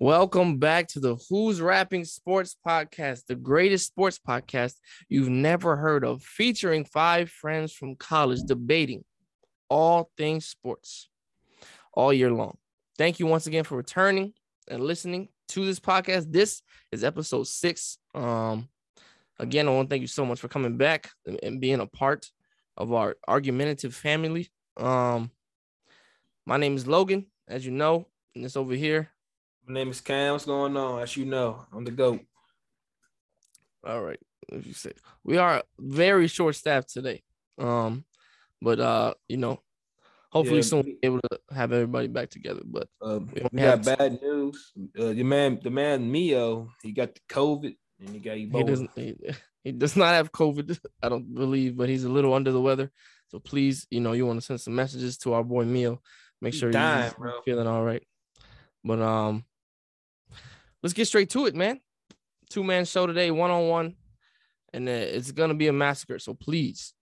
Welcome back to the Who's Rapping Sports Podcast, the greatest sports podcast you've never heard of, featuring five friends from college debating all things sports all year long. Thank you once again for returning and listening to this podcast. This is episode six. Um, again, I want to thank you so much for coming back and, being a part of our argumentative family. Um, my name is Logan, as you know, and it's over here. My name is Cam. What's going on? As you know, I'm the GOAT. All right. As you say, we are very short staffed today. Um, but uh, you know, hopefully Yeah. soon we'll be able to have everybody back together. But Uh, We we have- got bad news. Uh, your man, the man Mio, he got the COVID and he got Ebola. he doesn't he, he does not have COVID, I don't believe, but he's a little under the weather. So please, you know, you want to send some messages to our boy Mio. Make sure dying, he's bro. feeling all right. But um, let's get straight to it, man. Two man show today, one on one, and uh, it's gonna be a massacre. So please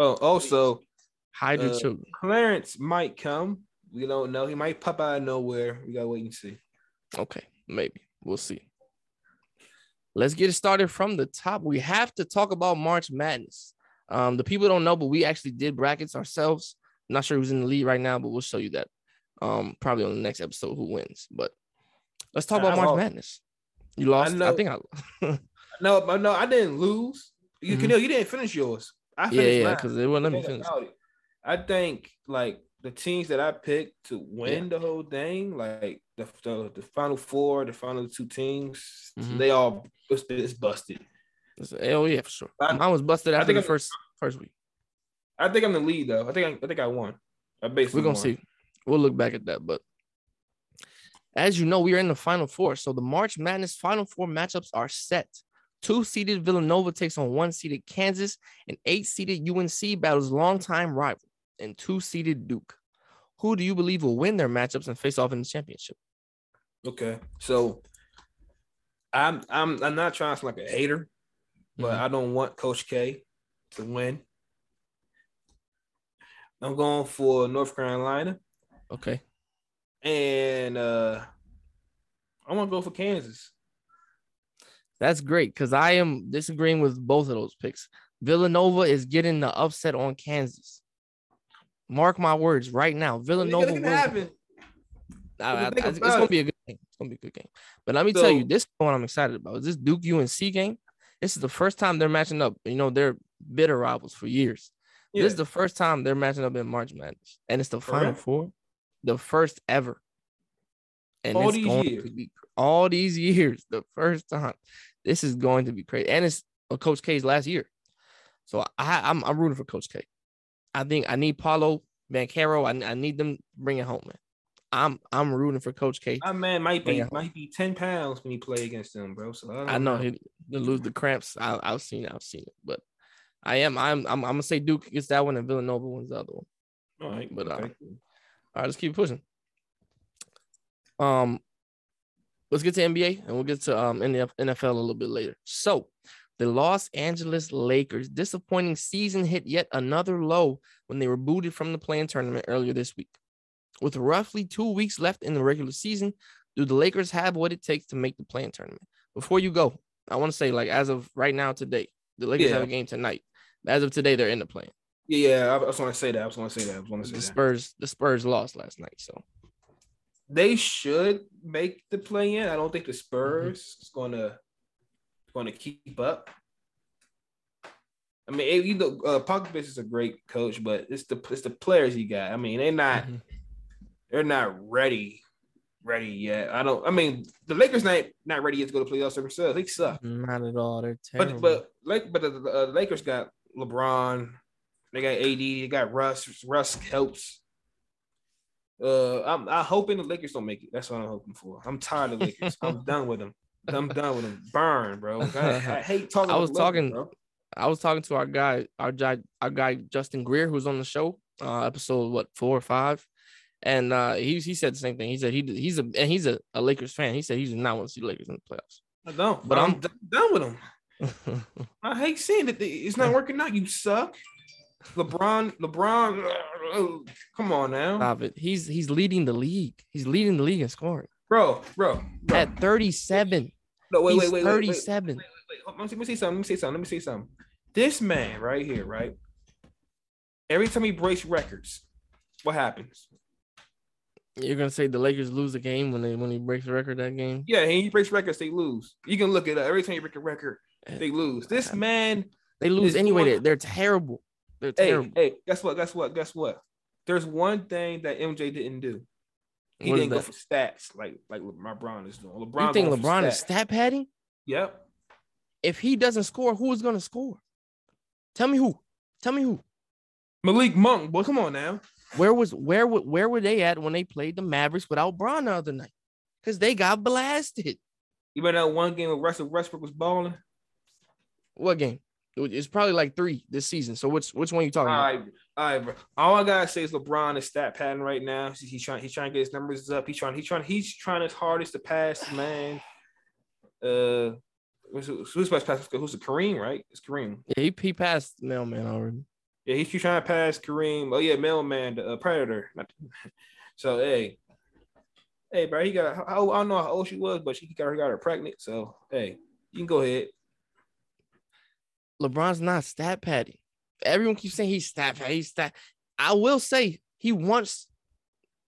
Oh, also, hide your Uh, children. Clarence might come. We don't know. He might pop out of nowhere. We gotta wait and see. Okay, maybe we'll see. Let's get it started from the top. We have to talk about March Madness. Um, the people don't know, but we actually did brackets ourselves. not sure who's in the lead right now, but we'll show you that. Um, probably on the next episode who wins. But let's talk about I March lost. Madness. You lost. I, know. think I. No, but no, I didn't lose. You Mhm. can you didn't finish yours. I yeah, finished yeah, mine. because they wouldn't let me finish. I think like the teams that I picked to win the whole thing, like the, the the final four, the final two teams, Mhm. they all it's, it's busted. Oh yeah, for sure. I- Mine was busted I think the I'm- first first week. I think I'm the lead though. I think I, I think I won. I basically We're gonna won. see. We'll look back at that. But as you know, we are in the final four. So the March Madness final four matchups are set. Two seeded Villanova takes on one seeded Kansas, and eight seeded UNC battles longtime rival and two seeded Duke. Who do you believe will win their matchups and face off in the championship? Okay, so I'm I'm I'm not trying to sound like a hater, but Mhm. I don't want Coach K to win. I'm going for North Carolina, Okay. And uh I'm gonna go for Kansas. That's great because I am disagreeing with both of those picks. Villanova is getting the upset on Kansas. Mark my words right now. Villanova wins. happen. I- I- I- it's gonna be a good game. It's gonna be a good game. But let me tell you, So- this one I'm excited about. Is this Duke UNC game? This is the first time they're matching up. You know, they're bitter rivals for years. Yeah. This is the first time they're matching up in March Madness, and it's the final Correct. four, the first ever. And All it's these going years. to be all these years, the first time. This is going to be crazy, and it's Coach K's last year. So I, I'm I'm rooting for Coach K. I think I need Paolo Banchero. I, I need them to bring it home, man. I'm I'm rooting for Coach K. My man might be might be ten pounds when he play against them, bro. So I, don't I know he he'll lose the cramps. I, I've seen it. I've seen it. But I am. I'm. I'm. I'm gonna say Duke gets that one and Villanova wins the other one. All right, but, uh. All right, let's keep pushing. Um, let's get to NBA and we'll get to um NFL a little bit later. So, the Los Angeles Lakers disappointing season hit yet another low when they were booted from the play-in tournament earlier this week. With roughly two weeks left in the regular season, do the Lakers have what it takes to make the play-in tournament? Before you go, I want to say, like, as of right now, today, the Lakers have a game tonight. As of today, they're in the play. Yeah. I, was want to say that. I was want to say that. I was want to say The that. Spurs, the Spurs lost last night, so They should make the play in. I don't think the Mm-hmm. Spurs is gonna gonna keep up. I mean, it- you know, uh, Popovich is a great coach, but it's the it's the players he got. I mean, they're not Mhm. they're not ready ready yet. I don't. I mean, the Lakers not not ready yet to go to playoffs themselves. They suck. Not at all. They're terrible. But but like but the, the uh, Lakers got LeBron, they got AD, they got Russ. Russ helps. Uh, I'm I hoping the Lakers don't make it. That's what I'm hoping for. I'm tired of Lakers. I'm done with them. I'm done with them. Burn, bro. I, I hate talking. I was Lakers, talking- bro. I was talking to our guy, our guy, our guy Justin Greer, who's on the show, uh, episode what four or five, and uh, he he said the same thing. He said he he's a and he's a, a Lakers fan. He said he does not want to see the Lakers in the playoffs. I don't. but But I'm, I'm- done with them. I hate seeing that it's not working out. You suck. LeBron, LeBron, come on now. Stop it. He's he's leading the league. He's leading the league in scoring. bro, bro, bro. At 37. No, wait, wait, wait, wait, wait, 37. wait, wait. Let me, see something. Let me see something. Let me say something. This man right here, right? Every time he breaks records, what happens? You're gonna say the Lakers lose a game when they when he breaks the record that game? Yeah, he breaks records, they lose. You can look at it. Every time you break a record, eh, they lose. This man, They lose anyway. they're terrible. They're hey, terrible. hey, guess what? Guess what? Guess what? There's one thing that MJ didn't do. He What didn't go for stats like like LeBron is doing. LeBron you think LeBron is stat padding? Yep. If he doesn't score, who is gonna score? Tell me who. Tell me who. Malik Monk, boy, come on now. Where was where were where were they at when they played the Mavericks without Bron the other night? Because they got blasted. You remember that one game where Russell Westbrook was balling? What game? It- It's probably like three this season. So which which one you All talking about? right, all right, bro. All I gotta say is LeBron is stat pattern right now. He's, he's trying, he's trying to get his numbers up. He's trying, he's trying, he's trying his hardest to pass, man. Uh, who's who's supposed to pass? Who's it? Kareem, right? It's Kareem. Yeah, he, he passed mailman already. Yeah, he's trying to pass Kareem. Oh yeah, mailman, the uh, predator. So hey, hey, bro, he got. How, I don't know how old she was, but she got her got her pregnant. So hey, you can go ahead. LeBron's not stat padding. Everyone keeps saying he's stat padding. He's stat. I will say he wants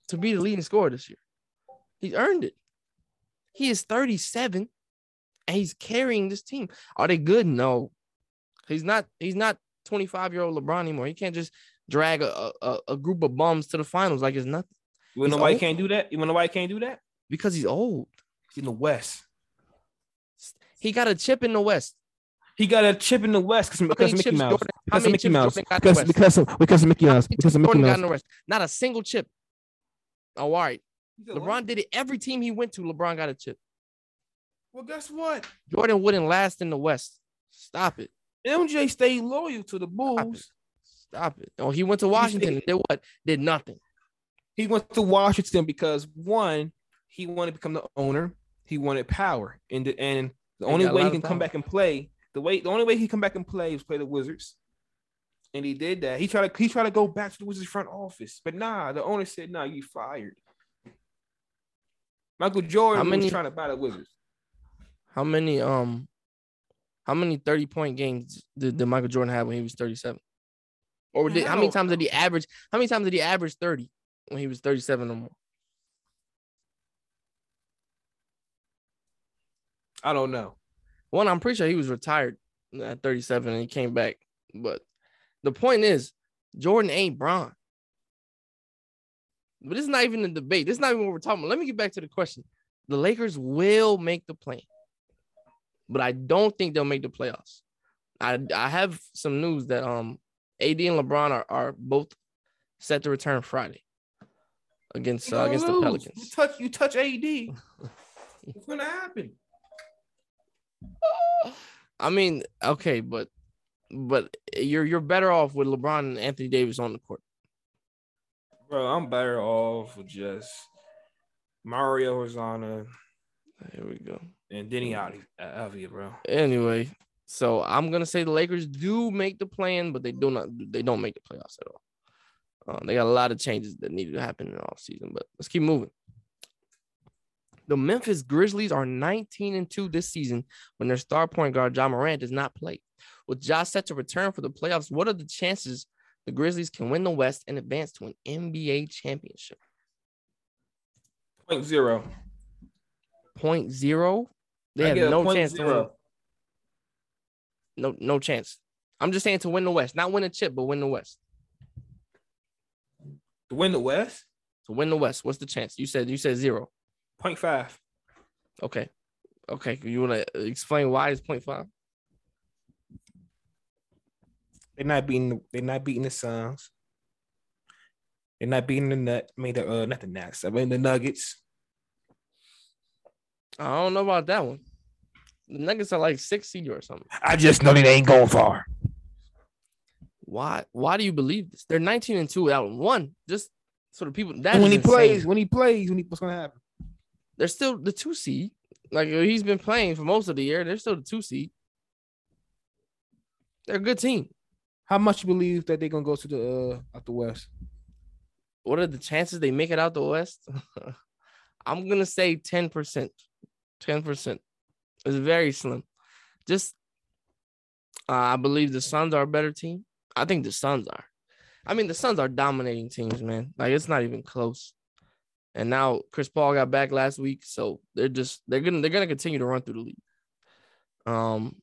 to be the leading scorer this year. He's earned it. He is 37 and he's carrying this team. Are they good? No. He's not, he's not 25 year old LeBron anymore. He can't just drag a, a, a group of bums to the finals like it's nothing You know why he can't do that? You know why he can't do that? because he's old. He's in the West. He got a chip in the West. He got a chip in the West because because Mickey Mouse. Jordan- Because of Mickey Mouse. Jordan got in the Because because of because of Mickey Mouse. Because of Mickey Jordan got Mouse. in the West? Not a single chip. Oh, all right. LeBron did it. Every team he went to, LeBron got a chip. Well, guess what? Jordan wouldn't last in the West. Stop it. MJ stayed loyal to the Stop it. Bulls. Stop it. Oh, he went to Washington and did what? Did nothing. He went to Washington because one, he wanted to become the owner. He wanted power, and the, and the He only way he can come back and play the way the only way he come back and play is play the Wizards. And he did that. He tried to he tried to go back to the Wizards front office, but nah, the owner said, "Nah, you fired." Michael Jordan How many- was trying to buy the Wizards. How many um how many 30 point games did, did Michael Jordan have when he was 37? Or did how many times did he average? How many times did he average 30 when he was 37 or more? I don't know. One, I'm pretty sure he was retired at 37 and he came back. But the point is, Jordan ain't Bron. But this is not even a debate. This is not even what we're talking about. Let me get back to the question. The Lakers will make the play, but I don't think they'll make the playoffs. I I have some news that um AD and LeBron are, are both set to return Friday against uh, against the. Pelicans. You touch you touch AD. What's gonna happen? I mean, okay, but but you're you're better off with LeBron and Anthony Davis on the court. Bro, I'm better off with just Mario Hosanna Here we go. and Denny Alvi, Alvia, bro. Anyway, so I'm gonna say the Lakers do make the plan, but they do not they don't make the playoffs at all. Um, they got a lot of changes that need to happen in the offseason, but let's keep moving. The Memphis Grizzlies are 19 and 2 this season when their star point guard Ja Morant does not play. With Josh set to return for the playoffs, what are the chances the Grizzlies can win the West and advance to an NBA championship? Point zero. Point zero. They I have no chance to win. No, no chance. I'm just saying to win the West, not win a chip, but win the West. To win the West, To win the West, what's the chance? You said you said zero. Point five. Okay, okay. You want to explain why it's point five? They're not beating. The, they're not beating the Suns. They're not beating the nut. I mean, the uh, not the Nets. I mean the Nuggets. I don't know about that one. The Nuggets are like six seed or something. I just know they ain't going far. Why? Why do you believe this? They're 19 and two out and one. Just so the people that And when is he insane. plays, when he plays, when he, what's gonna happen? They're still the two seed. Like he's been playing for most of the year. They're still the two seed. They're a good team. How much you believe that they're gonna go to the uh out the West? What are the chances they make it out the West? I'm gonna say 10%. 10%. It's very slim. Just uh, I believe the Suns are a better team. I think the Suns are. I mean, the Suns are dominating teams, man. Like it's not even close. And now Chris Paul got back last week, so they're just they're gonna they're gonna continue to run through the league. Um,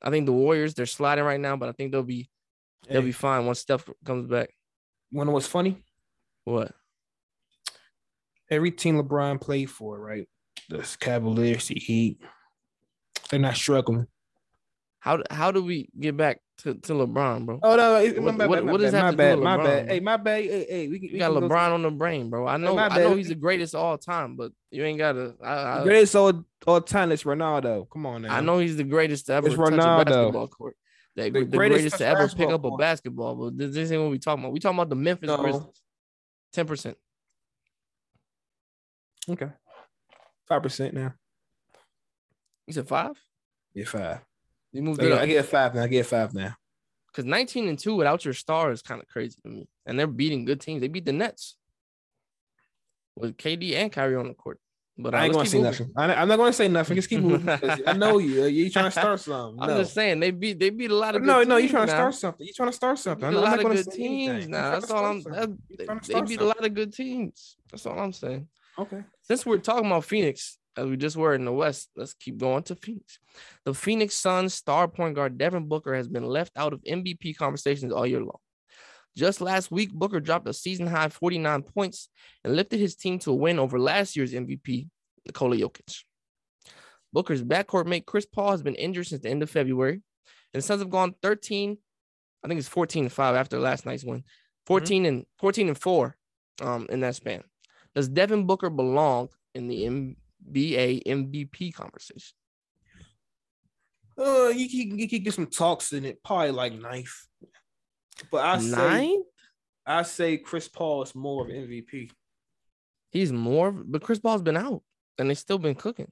I think the Warriors they're sliding right now, but I think they'll be they'll Hey. be fine once Steph comes back. You know what's funny? What? Every team LeBron played for, right? The Cavaliers, the Heat, they're not struggling. How how do we get back to, to LeBron, bro? Oh no, it, What- my bad, what- my what does bad, my have to do bad, my LeBron, bad. Hey, my bad. Hey, hey, we, we got can go- LeBron on the brain, bro. I know my I know he's the greatest all time, but you ain't gotta. I, I, Greatest all all time is Ronaldo. Come on now. I know he's the greatest to ever It's touch Ronaldo. a basketball court. The, The the greatest greatest, to ever pick up a basketball, but this, this ain't what we talking about. We talking about the Memphis No. Ten percent. Okay. Five percent now. You said five? Yeah, five. You moved I it get, up I get five now. I get five now. because nineteen and two without your star is kind of crazy to me. And they're beating good teams. They beat the Nets with KD and Kyrie on the court. But uh, I ain't gonna say moving. nothing. I, I'm not gonna say nothing. Just keep moving. I know you. You trying to start something. I'm No. just saying they beat they beat a lot of no, no, you trying to start something. You trying to start something. a I'm, I'm lot of good teams now. That's all I'm. That, they, beat a lot of good teams. That's all I'm saying. Okay. Since we're talking about Phoenix, as we just were in the West, let's keep going to Phoenix. The Phoenix Suns star point guard Devin Booker has been left out of MVP conversations all year long. Just last week, Booker dropped a season high 49 points and lifted his team to a win over last year's MVP, Nikola Jokic. Booker's backcourt mate Chris Paul has been injured since the end of February, and the Suns have gone 13, I think it's 14 and 5 after last night's win. 14 and 14 and 4 um, in that span. Does Devin Booker belong in the NBA MVP conversation? Uh, you can you can get some talks in it, probably like knife. But I say Nine? I say Chris Paul is more of MVP. He's more, but Chris Paul's been out and they still been cooking.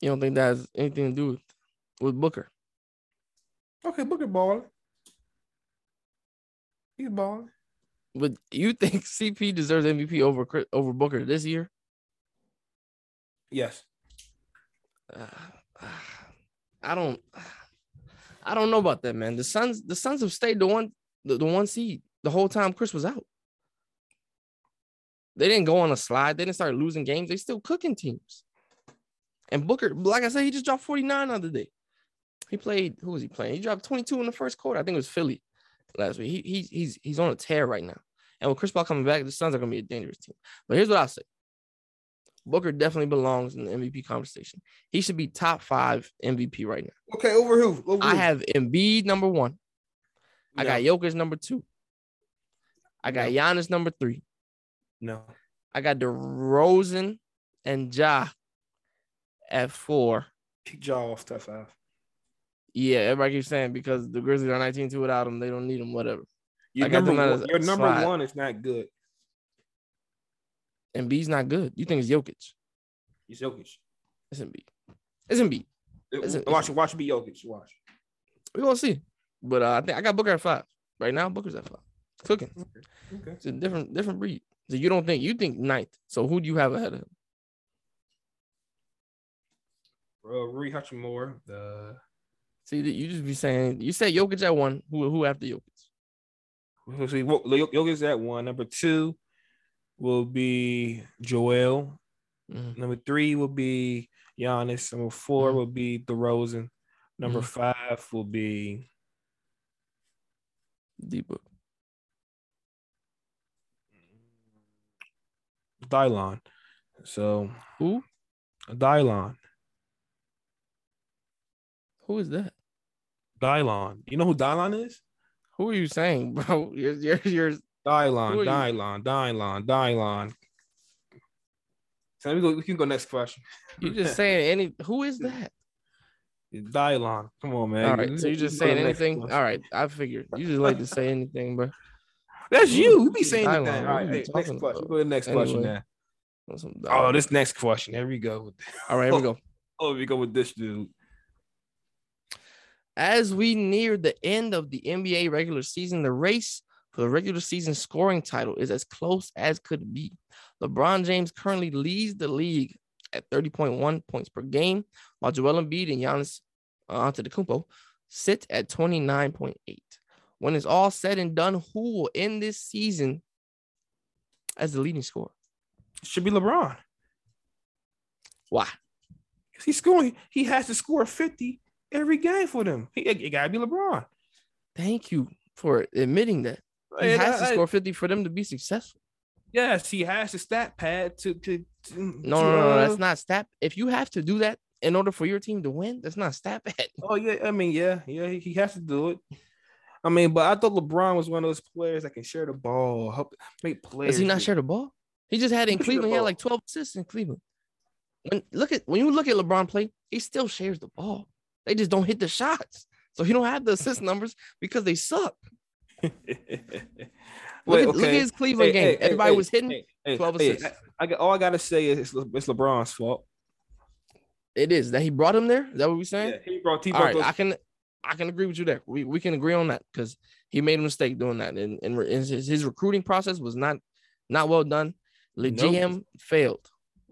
You don't think that has anything to do with, with Booker? Okay, Booker balling. He's balling. But you think CP deserves MVP over over Booker this year? Yes. Uh, I don't. I don't know about that, man. The Suns, the Suns have stayed the one, the, the one seed the whole time Chris was out. They didn't go on a slide. They didn't start losing games. They still cooking teams. And Booker, like I said, he just dropped 49 the other day. He played, who was he playing? He dropped 22 in the first quarter. I think it was Philly last week. He, he, he's he's on a tear right now. And with Chris Paul coming back, the Suns are gonna be a dangerous team. But here's what I'll say. Booker definitely belongs in the MVP conversation. He should be top five MVP right now. Okay, over who? Over I who? have Embiid number one. I got Jokic number two. I got No. Giannis number three. no. I got DeRozan and Ja at four. Kick Ja off top five. Yeah, everybody keeps saying because the Grizzlies are 19-2 without him, they don't need him, whatever. Your I number, one, your number one is not good. Embiid's not good. You think it's Jokic? It's Jokic. It's Embiid. It's Embiid. Is it- watch, watch be Jokic. Watch. We're gonna see. But uh, I think I got Booker at five. Right now, Booker's at five. Cooking. Okay. It's a different different breed. So you don't think you think ninth. So who do you have ahead of him? Uh, Rui Hachimura, the See, that you just be saying you said Jokic at one. Who who after Jokic? What- Jokic's at one. Number two will be Joel. Mhm. Number three will be Giannis. Number 4 Mhm. will be DeRozan. Number Mhm. five will be D book. Dylon. So Who? Dylon. Who is that? Dylon. You know who Dylon is? Who are you saying, bro? You're you're, you're Dylon, Who are you? Dylon, Dylon, Dylon. So we, go, we can go next question. you just saying any who is that? Dylon. Come on, man. All right, so you just saying anything? All right, I figured you just like to say anything, bro. That's you. You be saying Dylon, anything. what All are right, you hey, next talking question. about? Go to the next question Anyway. now. On Oh, this next question. Here we go. All right, here we go. Oh, we go with this dude. As we near the end of the NBA regular season, the race for the regular season scoring title is as close as could be. LeBron James currently leads the league at 30.1 points per game, while Joel Embiid and Giannis uh, Antetokounmpo sit at 29.8. When it's all said and done, who will end this season as the leading scorer? Should be LeBron. Why? Because He's scoring. He has to score 50 every game for them. He, it gotta be LeBron. Thank you for admitting that. He And has to score 50 for them to be successful. Yes, he has the stat pad to to. to No, to, no, no, no, uh, that's not stat. If you have to do that in order for your team to win, that's not stat pad. Oh yeah, I mean yeah, yeah, he, he has to do it. I mean, but I thought LeBron was one of those players that can share the ball, help make plays. Does he not share the ball? He just had it in He share the Cleveland. He had like 12 assists in Cleveland. When look at when you look at LeBron play, he still shares the ball. They just don't hit the shots. So he don't have the assist numbers because they suck. Look, at, look at his Cleveland Hey, game. hey, Everybody hey, was hitting. hey, hey, 12 hey, assists. I, I all I gotta say is it's, Le- it's LeBron's fault. It is that he brought him there. Is that what we're saying? Yeah, he brought he brought right, those I can I can agree with you there. We we can agree on that because he made a mistake doing that, and, and his, his recruiting process was not not well done. The Nope. GM failed.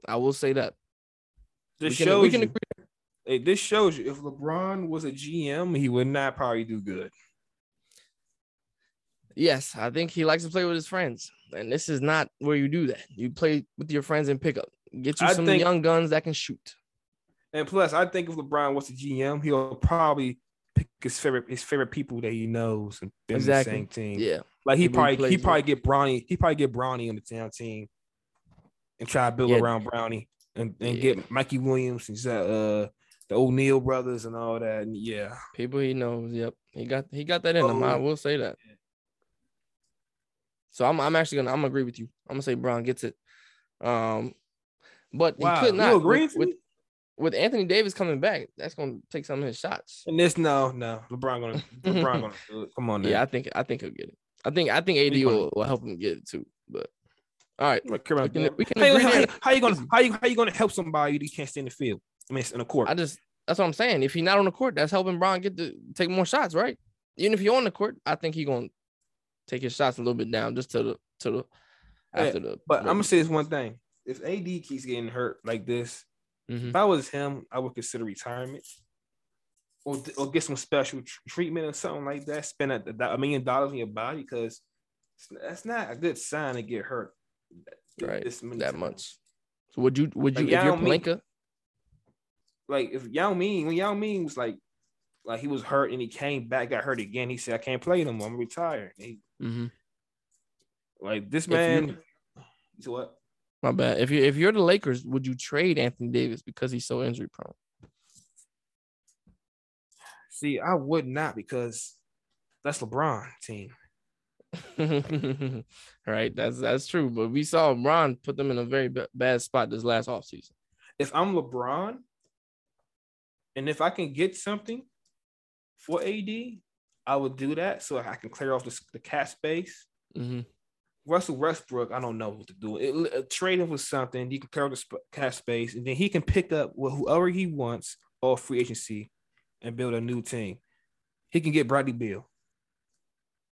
I will say that. This we can, shows we can you. agree. Hey, this shows you if LeBron was a GM, he would not probably do good. Yes, I think he likes to play with his friends, and this is not where you do that. You play with your friends and pick up. Get you I some think- young guns that can shoot. And plus, I think if LeBron was a GM, he'll probably pick his favorite his favorite people that he knows and on the same team. Yeah, Like he he probably he probably get Bronny he probably get Bronny on the town team and try to build Yeah. around Bronny and, and Yeah. get Mikey Williams and uh the O'Neal brothers and all that. And yeah, people he knows. Yep, he got he got that in him. I Oh. will say that. So I'm I'm actually gonna I'm gonna agree with you. I'm gonna say Bron gets it. Um, but wow, he could not you agreeing with, with with Anthony Davis coming back. That's gonna take some of his shots. And this no no LeBron gonna LeBron gonna do it. Come on, Yeah, I think I think he'll get it. I think I think AD will, will help him get it too. But all right, Like, come on, we can- we can how, you- how, how you gonna how you how you gonna help somebody that can't stay in the field? I mean, in the court. I just that's what I'm saying. If he's not on the court, that's helping Bron get to take more shots, right? Even if you're on the court, I think he's gonna take your shots a little bit down just to the to the Yeah, after the. But I'm gonna say this one thing: if AD keeps getting hurt like this, Mhm. if I was him, I would consider retirement, or or get some special tr- treatment or something like that. Spend a, a million dollars on your body because that's not a good sign to get hurt. right this many that times. much. So would you would you Like, if you're Yao Palenka? Like if Yao Ming, when Yao Ming was like, like he was hurt and he came back, got hurt again. He said, "I can't play no more. I'm retired." He, Mhm. like this If you- man. What? My bad. If you if you're the Lakers, would you trade Anthony Davis because he's so injury prone? See, I would not because that's LeBron team. right, that's that's true. But we saw Ron put them in a very ba- bad spot this last offseason. if I'm LeBron, and if I can get something for AD, I would do that so I can clear off the, the cap space. hmm Russell Westbrook, I don't know what to do. It, uh, trade him for something. You can clear off the sp- cap space, and then he can pick up with whoever he wants off free agency and build a new team. He can get Bradley Beal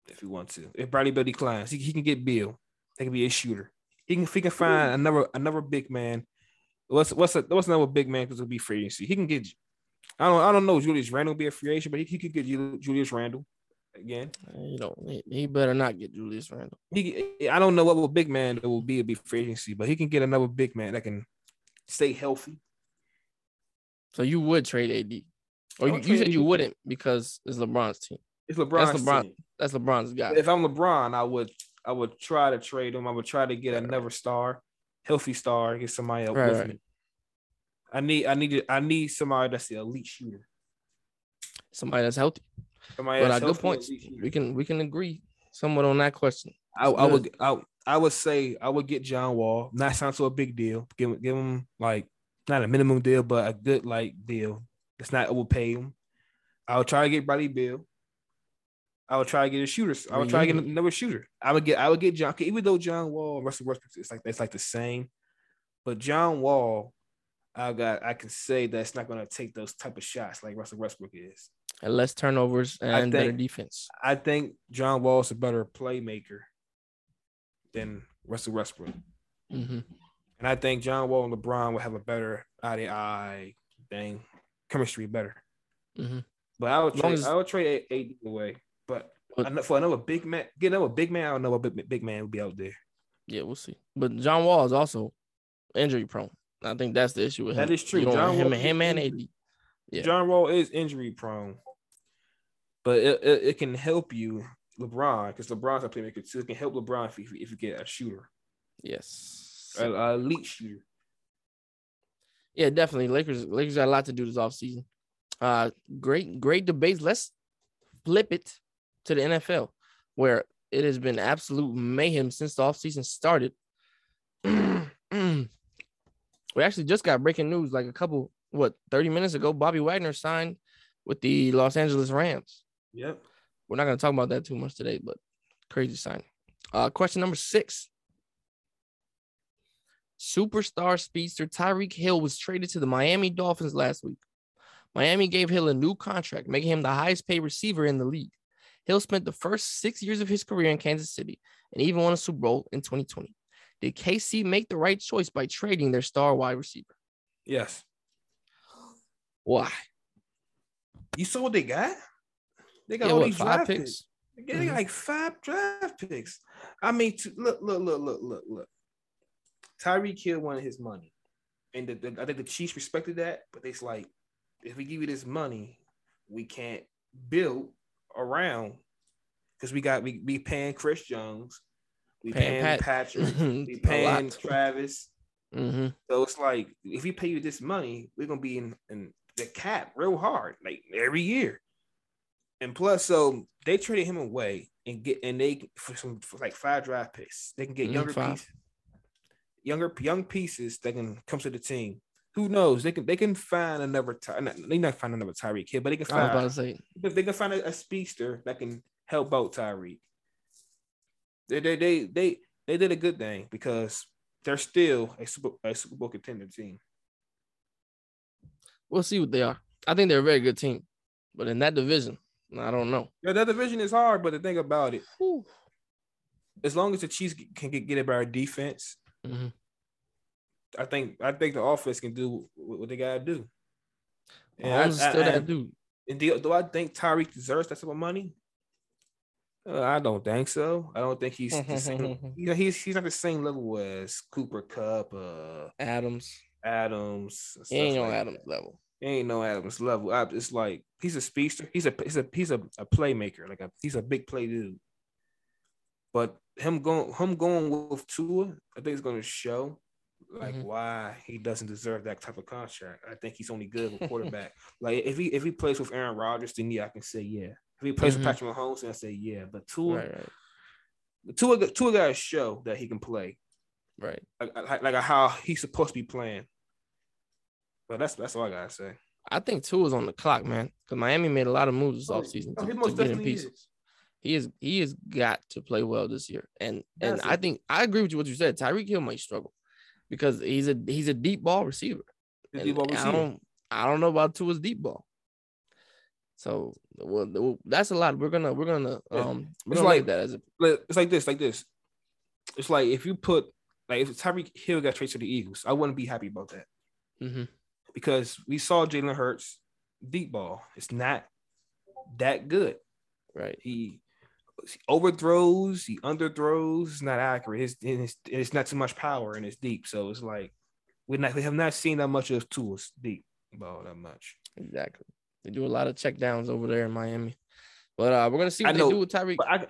if he wants to. If Bradley Beal declines, he, he can get Beal. He can be a shooter. He can if he can find another another big man. What's what's a, what's another big man because it'll be free agency. He can get. I don't I don't know. Julius Randle be a free agent, but he, he could get Julius Randle again. You know, he, he better not get Julius Randle. He, I don't know what a big man that will be to be free agency, but he can get another big man that can stay healthy. So you would trade AD, or you, you said you wouldn't because it's LeBron's team. It's LeBron's That's LeBron. team. That's LeBron's guy. If I'm LeBron, I would I would try to trade him. I would try to get another star, healthy star, get somebody else Right, with right. me. I need I need I need somebody that's the elite shooter. Somebody that's healthy. Somebody But that's good points. We can we can agree somewhat on that question. I, I would I, I would say I would get John Wall. Not sound so a big deal. Give him give him like not a minimum deal, but a good like deal. It's not overpay him. I would try to get Bradley Beal. I would try to get a shooter. I would try to get mm-hmm. another shooter. I would get I would get John even though John Wall and Russell Westbrook it's like it's like the same. But John Wall, I got I can say that's not gonna take those type of shots like Russell Westbrook is. and less turnovers and better defense. I think John Wall's a better playmaker than Russell Westbrook. hmm And I think John Wall and LeBron will have a better eye to eye thing, chemistry better. hmm But I would trade, as- I would trade AD away. But But- for another big man, get another big man, I don't know what big, big man would be out there. Yeah, we'll see. But John Wall is also injury prone. I think that's the issue with him. That is true. You John him, Wall and him is and. AD. Yeah. John Wall is injury prone, but it, it, it can help you, LeBron, because LeBron's a playmaker too. It can help LeBron if you, if you get a shooter, Yes. a, a elite shooter. Yeah, definitely. Lakers Lakers got a lot to do this offseason. Uh great, great debates. Let's flip it to the NFL, where it has been absolute mayhem since the offseason started. we actually just got breaking news like a couple, what, 30 minutes ago. Bobby Wagner signed with the Los Angeles Rams. Yep. We're not going to talk about that too much today, but crazy signing. Uh, question number six. Superstar speedster Tyreek Hill was traded to the Miami Dolphins last week. Miami gave Hill a new contract, making him the highest paid receiver in the league. Hill spent the first six years of his career in Kansas City and even won a Super Bowl in 2020. Did KC make the right choice by trading their star wide receiver? Yes. Why? You saw what they got? They got Yeah, all what, these five draft picks? picks. They got Mhm. like five draft picks. I mean, t- look, look, look, look, look, look. Tyreek Hill wanted his money, and the, the- I think the Chiefs respected that. But it's like, if we give you this money, we can't build around because we got we we paying Chris Jones, we Paying paying, Patrick, we paying. Travis. hmm So it's like if we pay you this money, we're gonna be in, in the cap real hard, like every year. And plus, so they traded him away and get and they for some for like five draft picks. They can get Mhm, younger five. pieces, younger young pieces that can come to the team. Who knows? They can they can find another Ty, not, they not find another Tyreek kid, but they can I was about find if they can find a, a speedster that can help out Tyreek. They, they they they they did a good thing because they're still a Super a Super Bowl contender team. we'll see what they are. I think they're a very good team, but in that division, I don't know. Yeah, that division is hard, but the thing about it, Whew. as long as the Chiefs can get, get it by our defense, Mhm. I think I think the offense can do what they gotta do. And, Mahomes I, still I- that dude. and do, do I think Tyreek deserves that type of money? Uh, I don't think so. I don't think he's the same, you know, he's he's not the same level as Cooper Kupp, uh, Adams. Adams. He ain't stuff on like Adams that. level. He ain't no Adams level. I, it's like he's a speedster. He's a he's a he's a, a playmaker. Like a he's a big play dude. But him going him going with Tua, I think it's going to show like Mhm. why he doesn't deserve that type of contract. I think he's only good with quarterback. like if he if he plays with Aaron Rodgers, then yeah, I can say yeah. If he plays Mhm. with Patrick Mahomes, then I say yeah. But Tua, Right, right, Tua, Tua got to show that he can play right. like, like like how he's supposed to be playing. But that's that's all I gotta say. I think two is on the clock, man. Because Miami made a lot of moves this Oh, offseason oh, to, he to get in pieces. is. He is he has got to play well this year. And and That's I think I agree with you what you said. Tyreek Hill might struggle because he's a he's a deep ball receiver. And deep ball I don't I don't know about Tua's deep ball. So well, that's a lot. We're gonna we're gonna um we're It's gonna like- that as a it's like this, like this. It's like if you put like if Tyreek Hill got traded to the Eagles, I wouldn't be happy about that mhm. because we saw Jalen Hurts deep ball. It's not that good. right. He, he overthrows, he underthrows. It's not accurate. It's, it's it's not too much power and it's deep. So it's like we not we have not seen that much of tools deep ball that much. Exactly. They do a lot of check downs over there in Miami. But uh we're gonna see I what know, they do with Tyreek. I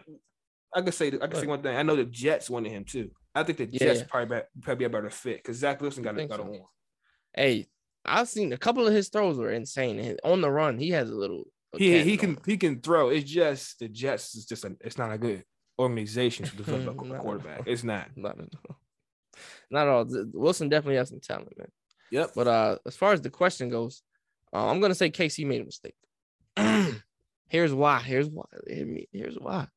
I could say I can say one thing. I know the Jets wanted him too. I think the Yeah, Jets yeah. probably be, probably a better fit because Zach Wilson got, got so. a one. Hey, I've seen a couple of his throws were insane. On the run, he has a little. a He he can he can throw. It's just the Jets is just a it's not a good organization to develop a quarterback. It's not. Not at all. Not at all. Wilson definitely has some talent, man. Yep. But uh, as far as the question goes, uh, I'm gonna say KC made a mistake. Here's why. Here's why. Here's why.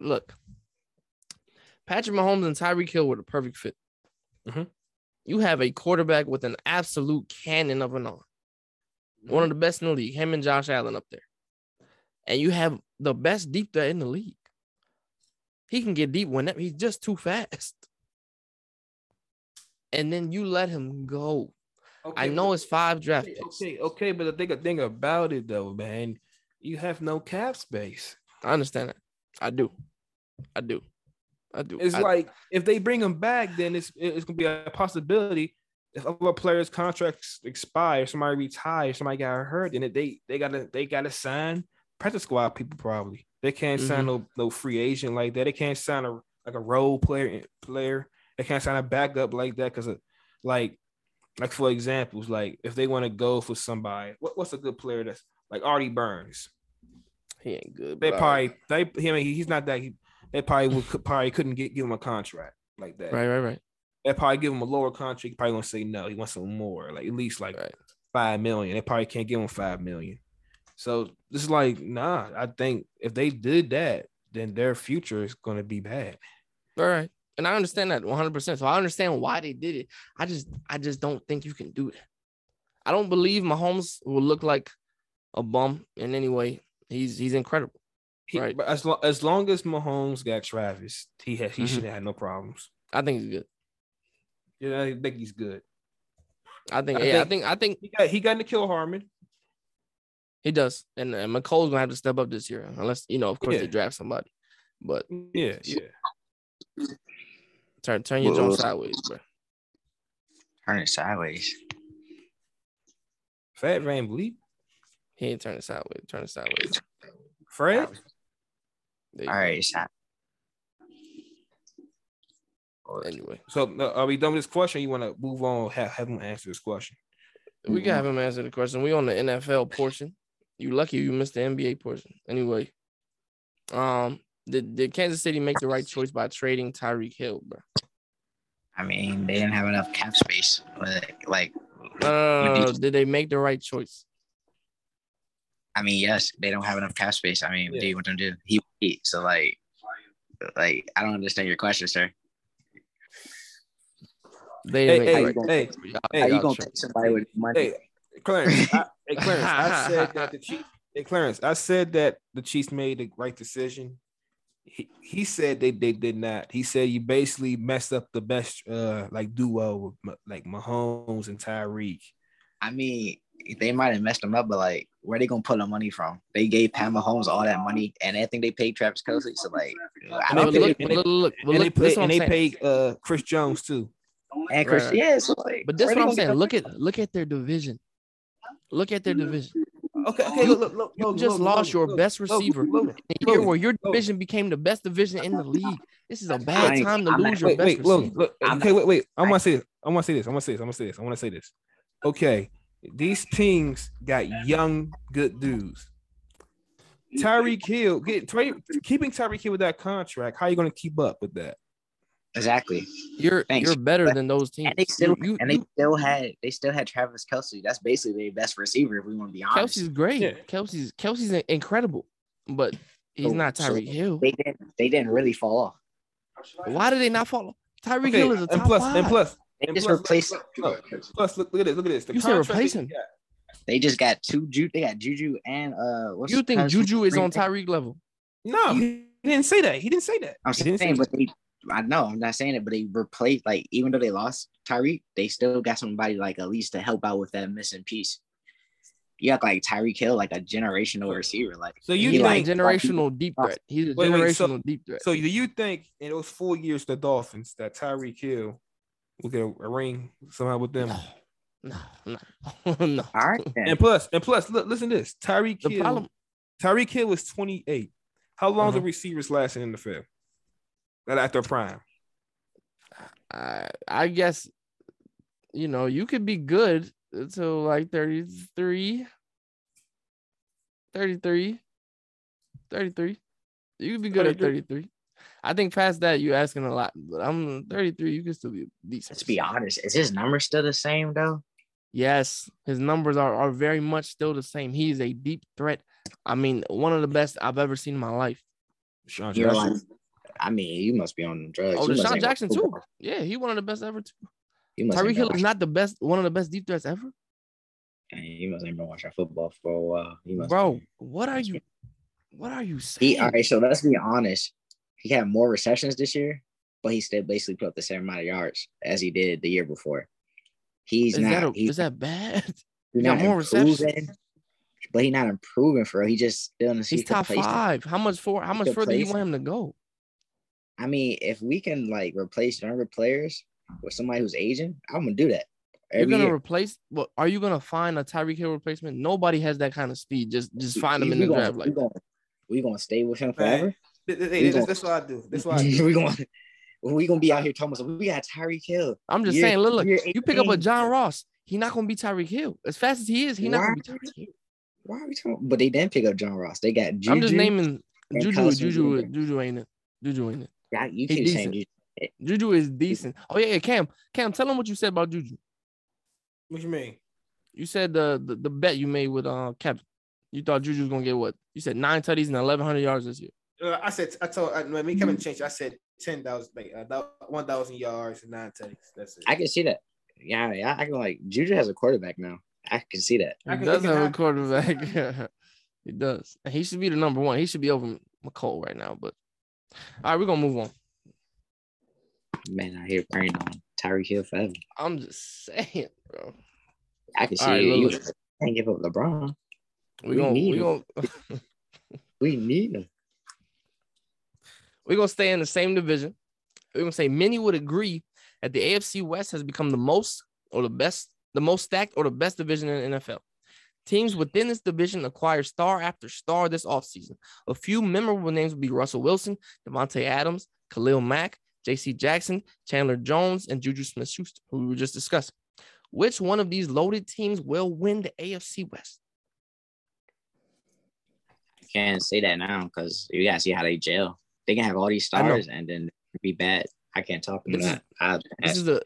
Look, Patrick Mahomes and Tyreek Hill were the perfect fit. Mhm. You have a quarterback with an absolute cannon of an arm, one of the best in the league. Him and Josh Allen up there. and you have the best deep threat in the league. He can get deep whenever he's just too fast. And then you let him go. Okay, I know it's five draft okay, picks. okay, okay, but the thing, thing about it though, man, you have no cap space. I understand that. I do. I do. I do. It's I- like if they bring him back, then it's it's gonna be a possibility. If other players' contracts expire, somebody retires, somebody got hurt, then they they gotta they gotta sign practice squad people probably. They can't sign Mm-hmm. no no free agent like that. They can't sign a like a role player player. They can't sign a backup like that because like like for examples, like if they want to go for somebody, what, what's a good player that's like Artie Burns? he ain't good. They probably they him he's not that he, they probably would could- probably couldn't get give him a contract like that. right, right, right. They probably give him a lower contract. He probably gonna say no. He wants some more, like at least like Right. five million. They probably can't give him five million. So this is like nah. I think if they did that, then their future is gonna be bad. All right. And I understand that 100%. So I understand why they did it. I just I just don't think you can do that. I don't believe Mahomes will look like a bum in any way. He's he's incredible. He, Right. But as long as long as Mahomes got Travis, he he Mhm. should have had no problems. I think he's good. Yeah, I think he's good. I think I yeah, think- I think I think He got he got Mecole Hardman. he does. And, and Mecole's gonna have to step up this year, unless you know, of course, they draft somebody. But Yeah, yeah. Turn turn your joint sideways, bro. Turn it sideways. Fat Van Bleep. He ain't turning sideways. Turn it sideways. Fred. There you All go. right, side. Anyway, So uh, are we done with this question? You want to move on? Have, have him answer this question. we can have him answer the question. We on the NFL portion. You lucky you missed the NBA portion. Anyway, um, did, did Kansas City make the right choice by trading Tyreek Hill, bro? I mean, they didn't have enough cap space. Like, like, No, no, no, no, no. Did they make the right choice? I mean, yes, they don't have enough cap space. I mean, what do you want them to do? He will eat. So, like, like, I don't understand your question, sir. They Hey, didn't hey, right hey, choice. Y'all- hey, How you gonna tripping. take somebody with money? Hey, Clarence. I, hey, Clarence. I said that the Chiefs. Hey, Clarence. I said that the Chiefs made the right decision. He, he said they they did not. He said you basically messed up the best uh like duo with like Mahomes and Tyreek. I mean, they might have messed them up, but like, where they gonna pull the money from? They gave Pat Mahomes all that money, and I think they paid Travis Kelce. So, like, I don't But they look, think. and look, look, they look, this paid and they paid uh Chris Jones too. And Chris, Right. yeah, so like, But this where is they what I'm saying. Look at look at their division. Look at their division. Okay, okay. You- look, look, look, You look, just look, lost look, your look, best look, receiver look, in a year look, where your look. division became the best division in the league. This is a I bad ain't- time to I'm lose not- your wait, best wait, look, receiver. look. I'm Okay, wait, wait. I want to say this. I want to say this. I want to say this. I want to say this. I want to say this. Okay, these teams got young, good dudes. Tyreek Hill, get Ty- keeping Tyreek Hill with that contract. How are you going to keep up with that? Exactly. You're Thanks. you're better than those teams. And they still you, you, and they you- still had they still had Travis Kelce. That's basically their best receiver if we want to be honest. Kelce's great. Yeah. Kelce's Kelce's incredible, but he's So- not so Tyreek Hill. They didn't they didn't really fall off. Why did they not follow? Tyreek Okay, Hill is a and top plus, five. and plus, They and just plus, replaced look, plus, look, look at this. Look at this. The You said contract replace him. they just got two Ju they got Juju and uh what's you think Juju is on Tyreek level? No, he didn't say that. He didn't say that. I'm He say saying, that. but they I know I'm not saying it, but they replaced like even though they lost Tyreek, they still got somebody like at least to help out with that missing piece. You got like Tyreek Hill, like a generational receiver. Like So you He's a think? generational deep threat. He's a Wait, wait, so- generational deep threat. So do you think in those four years, the Dolphins, that Tyreek Hill will get a, a ring somehow with them? No, no, no, no. all right, then. And plus, and plus, look, listen to this. Tyreek The Hill. problem, Tyreek Hill was 28. How long do Uh-huh. receivers last in the field? That at their prime. I, I guess, you know, you could be good until like 33, 33, 33. You could be good at 33. 33. I think past that, you're asking a lot, but I'm 33. You can still be decent. Let's be honest. Is his number still the same though? Yes, his numbers are, are very much still the same. He is a deep threat. I mean, one of the best I've ever seen in my life. Sean You're Jackson. like, I mean, you must be on drugs. Oh, DeSean Jackson too. Yeah, he one of the best ever too. Tyreek Hill is not the best, one of the best deep threats ever. Hey, You must ain't been watching football for a while. You must Bro, what are you? What are you saying? He all right. So let's be honest. He had more receptions this year, but he still basically put up the same amount of yards as he did the year before. He's is not. that a, he's, is that bad? he's got not more improving, receptions? but he's not improving for real. He just still in the He's top five. How much for? How much further you want him to go? I mean, if we can like replace younger players with somebody who's aging, I'm gonna do that. You're gonna year. replace. What are you gonna find a Tyreek Hill replacement? Nobody has that kind of speed. Just just find him we, in the we gonna, draft. we Like gonna, we gonna stay with him forever. th- th- We th- That's what I do. That's what I do. we gonna we gonna be out here talking about we got Tyreek Hill. I'm just Year- saying, look, look, you pick up a John Ross. He not gonna be Tyreek Hill. As fast as he is, he not gonna be Why? Tyreek Hill. Why are we talking? But they didn't pick up John Ross. They got Juju. I'm just naming and Juju. Cousins Juju. either. Juju ain't it. Juju ain't it. Yeah, you He keep saying decent. Juju. Juju is decent. Oh yeah, yeah. Cam, Cam, tell him what you said about Juju. What you mean? You said the the, the bet you made with uh Kevin. You thought Juju was gonna get what? You said nine tutties and 1,100 yards this year. Uh, I said I told I, when me Kevin changed. I said ten thousand, like uh, one thousand yards and nine tutties. That's it. I can see that. Yeah, yeah. I can like Juju has a quarterback now. I can see that. He does it have a quarterback. he does. And he should be the number one. He should be over Mecole right now. But all right, we're gonna move on. Man, I hear praying on Tyreek Hill forever. I'm just saying, bro. I can see right, you look. can't give up LeBron. We We gonna need we him. gonna We need him. we're gonna stay in the same division. We're gonna say many would agree that the AFC West has become the most or the best, the most stacked or the best division in the NFL. Teams within this division acquire star after star this offseason. A few memorable names would be Russell Wilson, Davante Adams, Khalil Mack, J.C. Jackson, Chandler Jones, and Juju Smith-Schuster, who we were just discussing. Which one of these loaded teams will win the AFC West? I can't say that now because you gotta see how they gel. They can have all these stars and then be bad. I can't talk about This is- that. I, This is a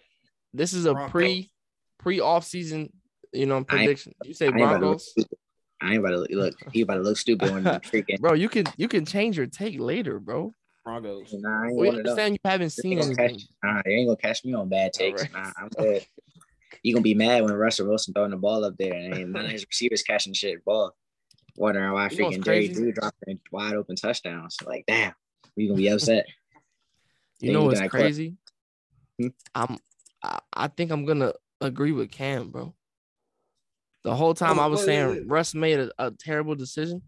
this is a Broncos. pre pre off season, you know, prediction. You say I ain't about to look Broncos, stupid. I ain't about to look. look he about to look stupid when you freaking. bro. You can you can change your take later, bro. Broncos. Nah, I ain't We one of those. understand you haven't seen ain't gonna anything. catch, nah, they ain't gonna catch me on bad takes. Alright. Nah, I'm good. You gonna be mad when Russell Wilson throwing the ball up there and none of his receivers catching shit ball. Wondering why You freaking Jerry? Drew dropping wide open touchdowns. Like, damn, you gonna be upset. You Then know you what's got Clark. crazy? Hmm? I'm I, I think I'm gonna agree with Cam, bro. The whole time Oh, I was wait, saying. Russ made a, a terrible decision.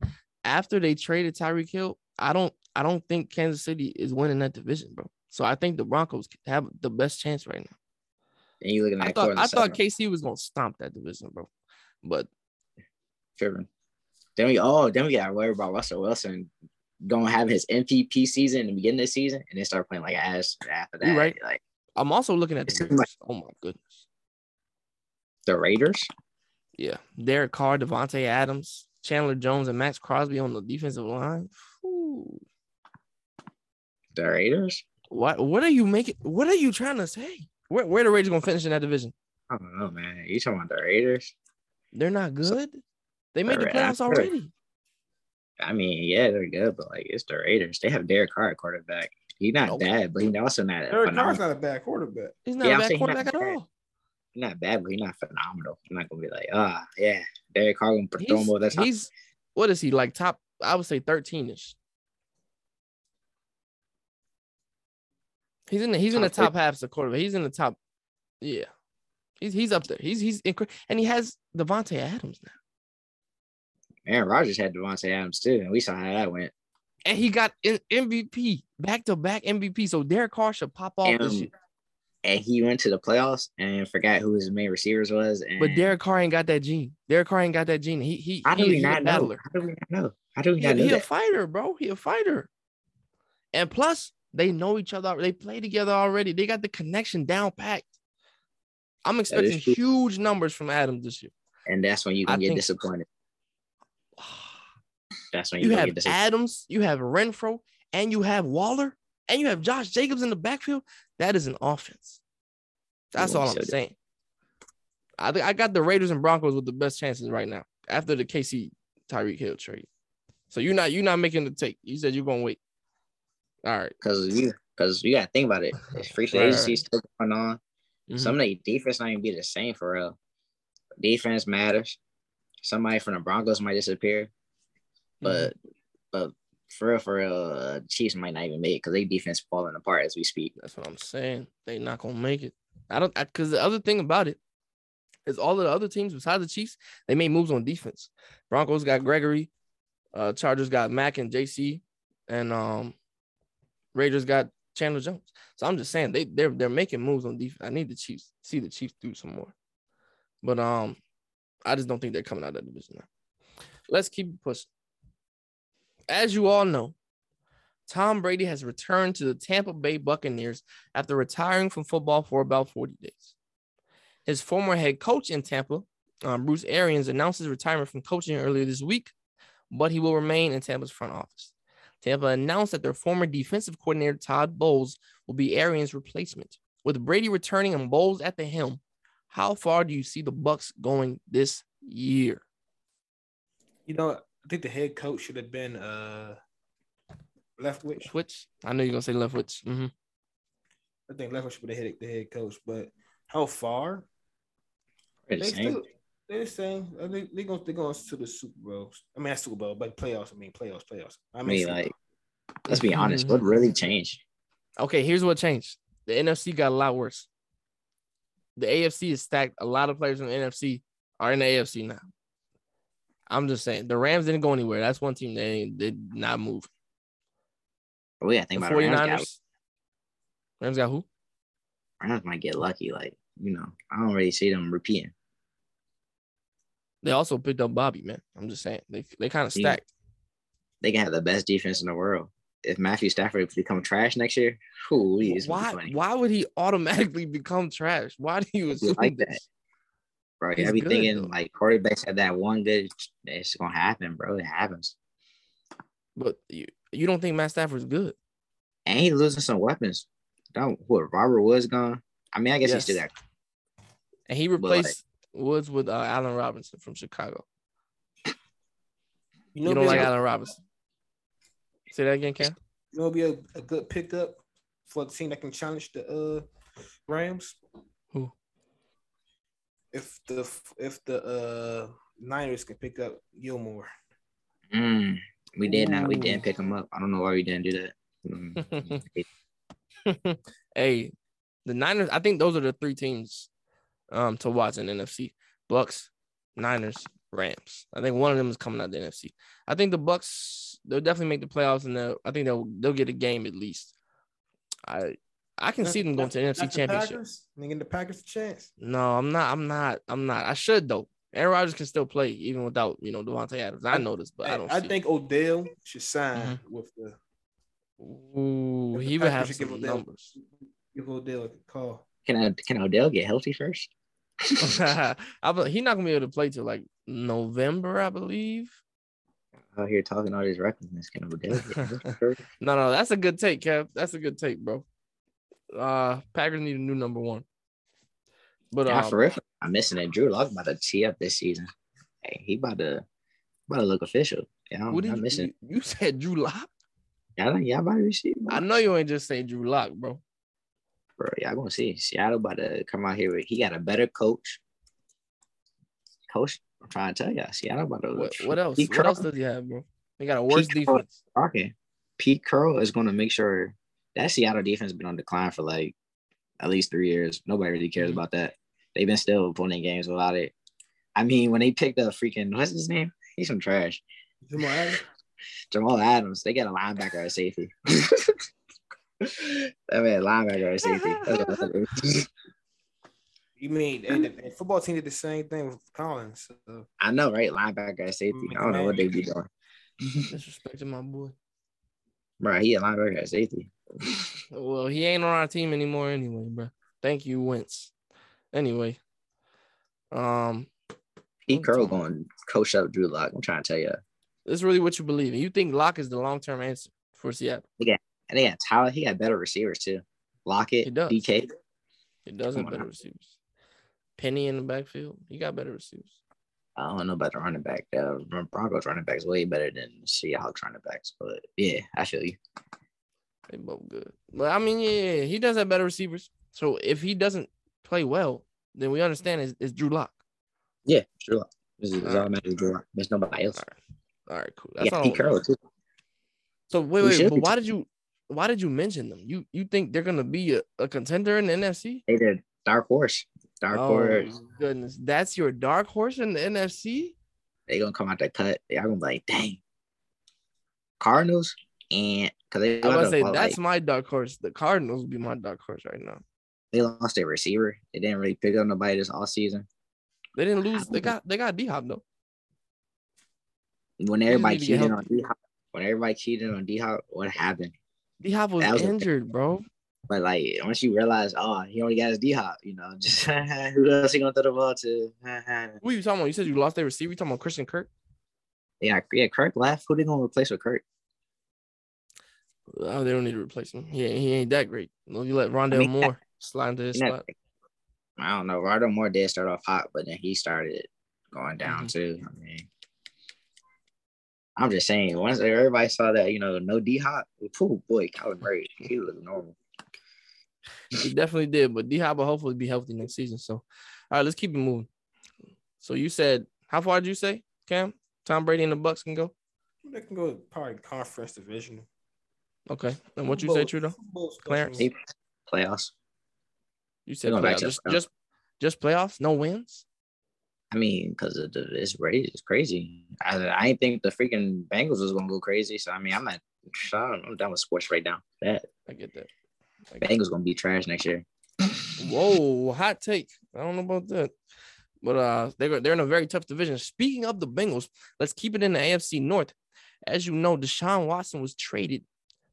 After they traded Tyreek Hill, I don't I don't think Kansas City is winning that division, bro. So I think the Broncos have the best chance right now. And you looking at I thought I thought KC was gonna stomp that division, bro. But tripping. Then we oh then we got worried about Russell Wilson gonna have his MVP season in the beginning of the season and then start playing like ass after that. You right. Like I'm also looking at the Raiders. Oh my goodness. the Raiders. Yeah. Derek Carr, Davante Adams, Chandler Jones, and Maxx Crosby on the defensive line. Ooh. The Raiders? What what are you making? What are you trying to say? Where where the Raiders gonna finish in that division? I don't know, man. You talking about the Raiders? They're not good. They made the Alright, playoffs I already. I mean, yeah, they're good, but like it's the Raiders. They have Derek Carr at quarterback. He's not Okay. bad, but he's also not Derek Carr's not a bad quarterback. He's not Yeah, a I'm bad saying not quarterback at bad. all. Not bad, but he's not phenomenal. I'm not gonna be like, ah, yeah, Derek Carr gonna throw He's, him over that top. he's what is he like? Top, I would say 13ish. He's in the he's in the Top as a quarterback. He's in the top, yeah. He's he's up there. He's he's incre- and he has Davante Adams now. Aaron Rodgers had Davante Adams too, and we saw how that went. And he got MVP, back to back MVP. So Derek Carr should pop off this year. And he went to the playoffs and forgot who his main receivers was. And But Derek Carr ain't got that gene. Derek Carr ain't got that gene. He he How do we not know? battler. How do we not know? How do we He, not know he a fighter, bro. He a fighter. And plus, they know each other. They play together already. They got the connection down packed. I'm expecting huge numbers from Adams this year. And that's when you I can get think- disappointed. That's when you, You have get disappointed. Adams, you have Renfrow, and you have Waller, and you have Josh Jacobs in the backfield. That is an offense. That's all I'm saying. I think I got the Raiders and Broncos with the best chances right now after the KC Tyreek Hill trade. So you're not you're not making the take. You said you're gonna wait. All right. Because you because you gotta think about it. It's free Right, agency still going on. Mhm. Some of the defense not even be the same for real. Defense matters. Somebody from the Broncos might disappear, but But for real, for real, uh, Chiefs might not even make it because they defense falling apart as we speak. That's what I'm saying. They not gonna make it. I don't because the other thing about it is all of the other teams besides the Chiefs, they made moves on defense. Broncos got Gregory, uh, Chargers got Mack and JC, and um, Raiders got Chandler Jones. So I'm just saying they they're they're making moves on defense. I need the Chiefs see the Chiefs do some more, but um, I just don't think they're coming out of that division now. Let's keep pushing. As you all know, Tom Brady has returned to the Tampa Bay Buccaneers after retiring from football for about 40 days. His former head coach in Tampa, um, Bruce Arians, announced his retirement from coaching earlier this week, but he will remain in Tampa's front office. Tampa announced that their former defensive coordinator, Todd Bowles, will be Arians' replacement. With Brady returning and Bowles at the helm, how far do you see the Bucks going this year? You know, I think the head coach should have been uh Leftwich. Switch. I know you're gonna say Leftwich. Mm-hmm. I think Leftwich should be the head, the head coach, but how far? They're the They same. still they're the same. I think they're going they're going to the Super Bowl. I mean, not Super Bowl, but playoffs. I mean, playoffs, playoffs. I I mean, mean, like, let's be honest. What really changed? Okay, here's what changed. The NFC got a lot worse. The AFC is stacked. A lot of players from the NFC are in the AFC now. I'm just saying the Rams didn't go anywhere. That's one team they did not move. But we got think The about it. Rams, 49ers. got, Rams got who? Rams might get lucky. Like, you know, I don't really see them repeating. They also picked up Bobby, man. I'm just saying. They they kind of Yeah. stacked. They can have the best defense in the world. If Matthew Stafford become trash next year, who is Why why would he automatically become trash? Why do you assume like that. Bro, He's I be good, thinking though. like quarterbacks have that one good. It's gonna happen, bro. It happens. But you, you don't think Matt Stafford's good? And he's losing some weapons. Don't what Robert Woods gone. I mean, I guess Yes. he still got And he like- replaced Woods with uh, Allen Robinson from Chicago. you You, don't like a, Allen Robinson? Say that again, Cam. you know, be a, a good pickup for the team that can challenge the uh Rams. Who? If the if the uh Niners can pick up Gilmore. Mm, we did not. We didn't pick him up. I don't know why we didn't do that. Mm. hey, the Niners. I think those are the three teams um to watch in NFC: Bucks, Niners, Rams. I think one of them is coming out the NFC. I think the Bucks they'll definitely make the playoffs, and they'll, I think they'll they'll get a game at least. I I can see them going to the NFC Not the Championship. Packers? Nigga, the Packers a chance. No, I'm not. I'm not. I'm not. I should though. Aaron Rodgers can still play even without you know Davante Adams. I know this, but I Hey, don't. I see it. think Odell should sign Mm-hmm. with the Ooh, if the he would have should give some Odell- numbers. give Odell a call. Can I, can Odell get healthy first? I he's not gonna be able to play till like November, I believe. Out here talking all these recklessness. Can Odell get healthy first? No, no, that's a good take, Kev. That's a good take, bro. Uh, Packers need a new number one. But Nah, um, for real, I'm missing it. Drew Lock about to tee up this season. Hey, he about to about to look official. Yeah, I'm, I'm you, missing. you, you said Drew Lock? Y'all, y'all about to receive. I know you ain't just say Drew Lock, bro. bro. Y'all gonna see Seattle about to come out here. With, he got a better coach. Coach, I'm trying to tell y'all, Seattle about to. What, what else? Pete What else Carroll- does he have, bro? They got a worse Pete defense. Okay, Pete Carroll is going to make sure that Seattle defense has been on decline for like at least three years. Nobody really cares Mhm. about that. They've been still winning games without it. I mean, when they picked up freaking what's his name? He's some trash. Jamal Adams. Jamal Adams. They got a linebacker at safety. that man linebacker at safety. That's what that is. You mean and the, football team did the same thing with Collins? So. I know, right? Linebacker at safety. I don't know what they be doing. Disrespecting my boy. Bro, he a linebacker at safety. Well, he ain't on our team anymore anyway, bro. Thank you, Wentz. Anyway, um, Pete Carroll going coach up Drew Lock. I'm trying to tell you. this is really what you believe. And you think Lock is the long term answer for Seattle? Yeah, and they got talent. He got better receivers too. Lockett, He does. DK. It does have on better receivers. Penny in the backfield, he got better receivers. I don't know about the running back. Uh, Broncos running backs way better than Seahawks running backs. But yeah, I feel you. They both good. But I mean, yeah, he does have better receivers. So if he doesn't play well, then we understand it's, it's Drew Lock. Yeah, Drew Lock. This is All right. automatically Drew Lock. There's nobody else. All right. All right, cool. That's Yeah, all. Pete Carroll too. So wait, wait, but why did you why did you mention them? You you think they're gonna be a, a contender in the NFC? They did dark horse. Dark oh horse. goodness, that's your dark horse in the NFC. They gonna come out that cut. They're gonna be like, dang. Cardinals and because they I was say that's like, my dark horse. The Cardinals would be my dark horse right now. they lost their receiver. They didn't really pick up nobody this all season. They didn't lose. They got they got D Hop though. When everybody need to get cheated on. D Hop, when everybody cheated on D Hop, what happened? D Hop was, was injured, bro. But like once you realize, oh, he only got his D Hop, you know, just who else he gonna throw the ball to? Who you talking about? You said you lost their receiver. You talking about Christian Kirk? yeah, yeah, Kirk left. Who they gonna replace with Kirk? Oh, they don't need to replace him. He he ain't that great. You let Rondale mean, Moore slide into his He not- spot. I don't know. Rondo Moore did start off hot, but then he started going down Mhm. too. I mean, I'm just saying, once everybody saw that, you know, no D Hop, oh boy, Kyler Murray, he looked normal. He definitely did, but D Hop will hopefully be healthy next season. So, all right, let's keep it moving. So you said how far did you say, Cam? Tom Brady and the Bucks can go. They can go probably conference division. Okay, and what you say, Trudeau? Clarence? He- Playoffs. You said playoffs. Just, playoffs. just, just playoffs. No wins. I mean, because it's crazy. It's crazy. I, I didn't think the freaking Bengals was gonna go crazy. So I mean, I'm not. I'm done with sports right now. That I get that. I get Bengals gonna be trash next year. Whoa, hot take. I don't know about that. But uh they're they're in a very tough division. Speaking of the Bengals, let's keep it in the AFC North. As you know, Deshaun Watson was traded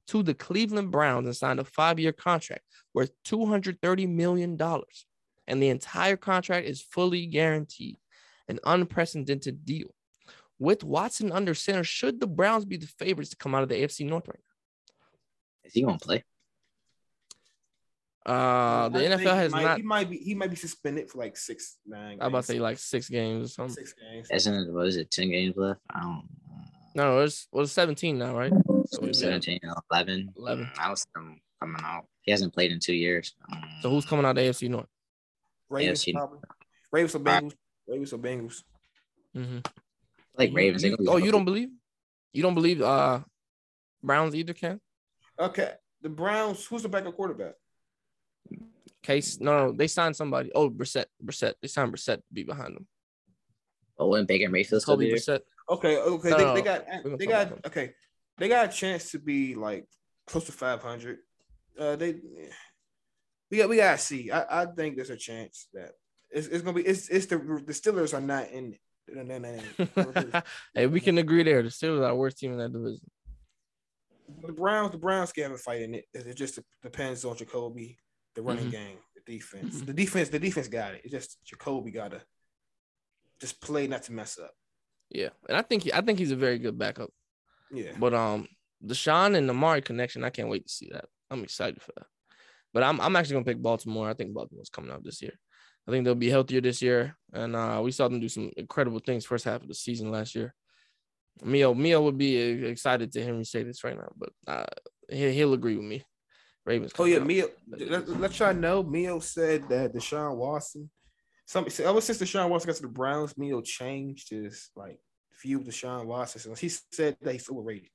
to the Cleveland Browns and signed a five-year contract worth $230 million. And the entire contract is fully guaranteed, an unprecedented deal. With Watson under center, should the Browns be the favorites to come out of the AFC North right now? Is he gonna play? now? Uh the I NFL has he might, not He might be. He might be suspended for like six, nine. I'm about to say like six games or something. six games. As in, what is it? Ten games left. I don't. Know. No, it's well, it's 17 now, right? So we've been- 17, 11. 11. I was coming out. He hasn't played in two years. Um, So who's coming out of the AFC North? Ravens AFC. probably. Ravens or Bengals. Ravens or Bengals. Mm-hmm. like Ravens? they You, oh, you don't believe? You don't believe uh Browns either, Ken? Okay. The Browns. Who's the backup quarterback? Case? No, no, they signed somebody. Oh, Brissett. Brissett. They signed Brissett to be behind them. Oh, and Baker Mayfield still Kobe be there? Brissett. Okay. Okay. No, they, no, they got. They got. Okay. They got a chance to be like close to five hundred. Uh, they. We got. We gotta see. I, I think there's a chance that it's, it's gonna be. It's it's the the Steelers are not in. No. hey, we can agree there. The Steelers are the worst team in that division. The Browns, the Browns can have a fight in it. It just depends on Jacoby, the running Mhm. game, the defense. Mhm. The defense, the defense got it. It's just Jacoby gotta just play not to mess up. Yeah, and I think he, I think he's a very good backup. Yeah. But um, Deshaun and Amari connection, I can't wait to see that. I'm excited for that. But I'm I'm actually gonna pick Baltimore. I think Baltimore's coming up this year. I think they'll be healthier this year, and uh, we saw them do some incredible things first half of the season last year. Mio Mio would be excited to hear me say this right now, but uh, he, he'll agree with me. Ravens. Oh yeah, out. Mio. Let, let y'all know. Mio said that Deshaun Watson. Some ever since Deshaun Watson got to the Browns, Mio changed his like view of Deshaun Watson. So he said that he's overrated.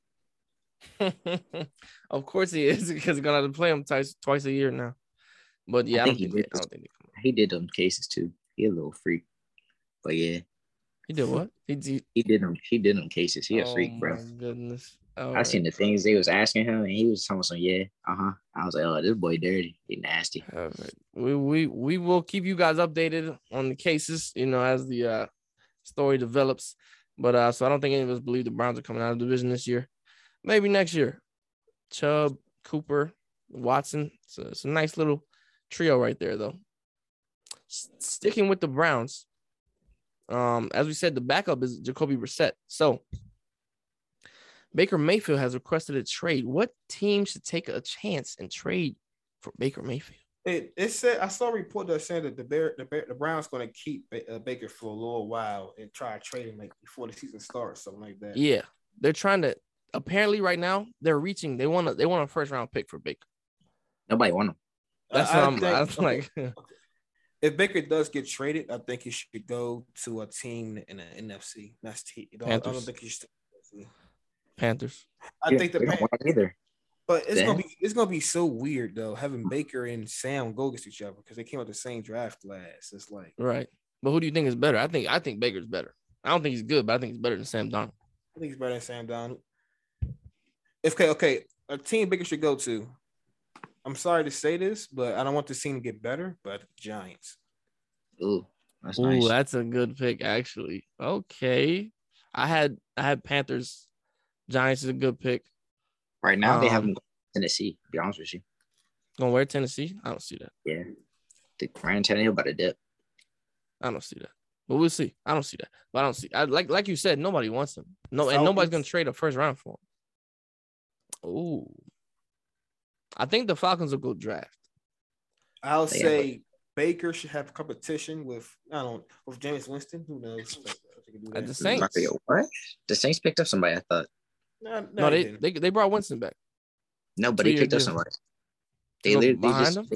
of course he is because he's gonna have to play him twice twice a year now. But yeah, I, think don't he think, did they, I don't think they. He did them cases too. He a little freak. But yeah, he did what? He did. he did them. He did them cases. He a freak, oh bro. My goodness. I seen the things they was asking him, and he was telling some, yeah, uh huh. I was like, oh, this boy dirty. He nasty. All right. We we we will keep you guys updated on the cases, you know, as the uh story develops. But uh, so I don't think any of us believe the Browns are coming out of the division this year. Maybe next year. Chubb, Cooper, Watson. It's a, it's a nice little trio right there, though. S- sticking with the Browns. Um, as we said, the backup is Jacoby Brissett. So Baker Mayfield has requested a trade. What team should take a chance and trade for Baker Mayfield? It, it said I saw a report that said that the Bear, the, Bear, the Browns going to keep uh, Baker for a little while and try to trade him like before the season starts, something like that. Yeah, they're trying to. Apparently, right now they're reaching. They want to. They want a first round pick for Baker. Nobody want him. That's I- what I I'm. think- I was like, if Baker does get traded, I think he should go to a team in the NFC. That's T. I don't, I don't Panthers. think he should. Panthers. I think the they don't either. But it's Then- gonna be it's gonna be so weird though having Baker and Sam go against each other because they came out the same draft last. It's like Right. But who do you think is better? I think I think Baker's better. I don't think he's good, but I think he's better than Sam Darnold. I think he's better than Sam Darnold. If okay, okay, a team Baker should go to. I'm sorry to say this, but I don't want the team to get better. But Giants. Ooh, that's Ooh, nice. that's a good pick, actually. Okay. I had I had Panthers. Giants is a good pick. Right now, they have um, them going Tennessee. To be honest with you, Gonna wear Tennessee? I don't see that. yeah. The Ryan Tannehill about to dip. I don't see that. But we'll see. I don't see that. But I don't see. I like like you said, nobody wants him. No, and nobody's gonna trade a first round for him. Ooh. I think the Falcons will go draft. I'll They have say Baker should have competition with I don't with Jameis Winston. Who knows? Like, if do At that. the Saints. What? The Saints picked up somebody. I thought No, no, No, they, they they, they brought Winston back. no, but they Two-year picked up somebody. They go literally they behind just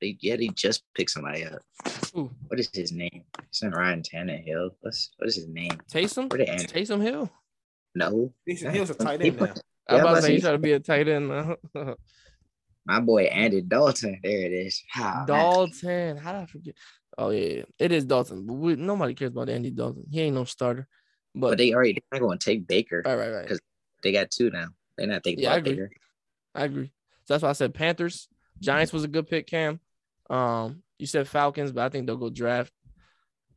they yeah they just picked somebody up. Ooh, What is his name? It's not Ryan Tannehill. What's what is his name? Taysom? Where they end? Taysom Hill. No, Taysom Hill's a tight end now. I was Yeah, about to say you he- try to be a tight end. now. my boy Andy Dalton. There it is. Man. Dalton. How did I forget? Oh yeah, yeah. it is Dalton. But we, nobody cares about Andy Dalton. He ain't no starter. But, But they already they're not going to take Baker. right, right, right. 'cause- They got two now. They're not taking Yeah, I agree. Baker. I agree. So that's why I said Panthers. Giants was a good pick, Cam. Um, you said Falcons, but I think they'll go draft.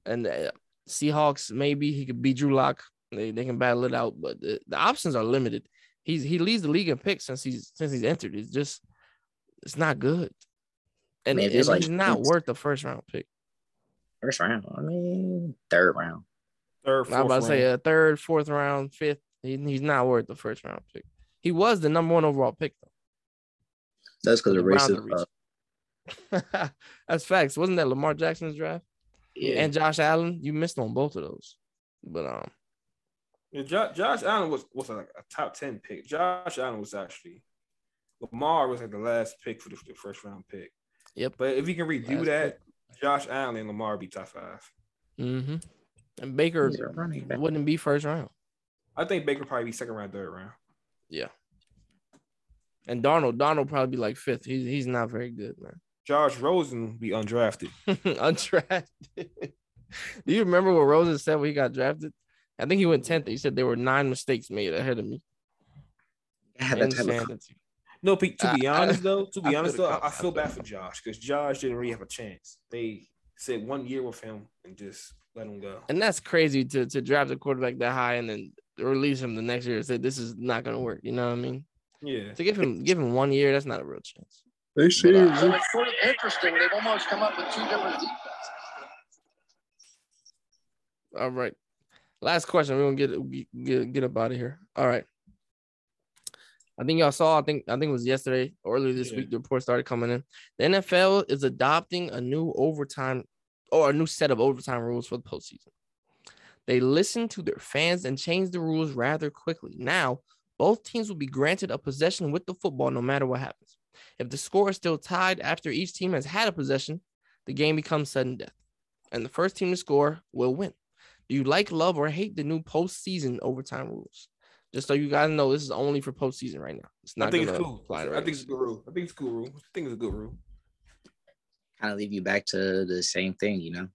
And uh, Seahawks, maybe he could beat Drew Lock. They, they can battle it out, but the, the options are limited. He's he leads the league in picks since he's since he's entered. It's just it's not good. And, if and it's like- he's not worth the first round pick. First round. I mean, third round. Third, I'm about to say a third, fourth round, fifth. He, he's not worth the first round pick. He was the number one overall pick though. That's because of Browns are racist. reaching. Uh, That's facts. Wasn't that Lamar Jackson's draft? Yeah. And Josh Allen, you missed on both of those. But um, Yeah, Jo- Josh Allen was was like a top ten pick. Josh Allen was actually Lamar was like the last pick for the, the first round pick. Yep. But if you can redo Last that, Josh Allen and Lamar be top five. hmm and Baker He's a running back. wouldn't be first round. I think Baker probably be second round, third round. Yeah. And Darnold, Darnold probably be like fifth. He's he's not very good, man. Josh Rosen be undrafted. Undrafted. Do you remember what Rosen said when he got drafted? I think he went tenth. He said there were nine mistakes made ahead of me. yeah, of No, Pete, to be I- I- honest though, to I be honest though, I, feel bad for Josh because Josh didn't really have a chance. They said one year with him and just let him go. And that's crazy to to draft a quarterback that high and then release him the next year and say this is not gonna work. You know what I mean? Yeah. To give him give him one year, that's not a real chance. They say- But, uh, So it's sort of interesting. They've almost come up with two different defenses. All right. Last question. We're gonna get get get up out of here. All right. I think y'all saw. I think I think it was yesterday or earlier this Yeah. week. The report started coming in. The NFL is adopting a new overtime or a new set of overtime rules for the postseason. They listened to their fans and changed the rules rather quickly. Now, both teams will be granted a possession with the football no matter what happens. If the score is still tied after each team has had a possession, the game becomes sudden death, and the first team to score will win. Do you like, love, or hate the new postseason overtime rules? Just so you guys know, this is only for postseason right now. It's not I think it's cool. I think it's a good rule. I think it's a good rule. I think it's a good rule. Kind of leave you back to the same thing, you know,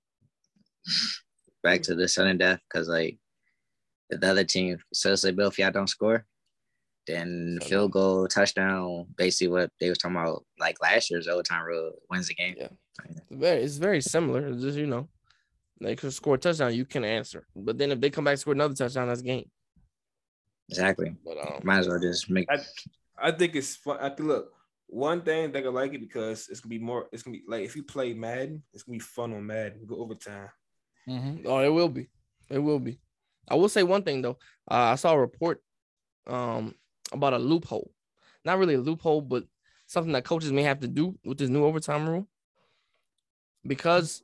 back to the sudden death. Because like if the other team, so say Bill, if y'all don't score, then Sudden field goal, touchdown, basically what they was talking about, like last year's overtime rule wins the game. Yeah. It's very, it's very similar. It's just you know, they could score a touchdown, you can answer. But then if they come back and score another touchdown, that's game. Exactly. But um, Might as well just make. I I think it's fun. I think look, one thing they're gonna like it because it's gonna be more. It's gonna be like if you play Madden, it's gonna be fun on Madden. Go overtime. Oh, it will be. It will be. I will say one thing though. Uh, I saw a report um about a loophole. Not really a loophole, but something that coaches may have to do with this new overtime rule. Because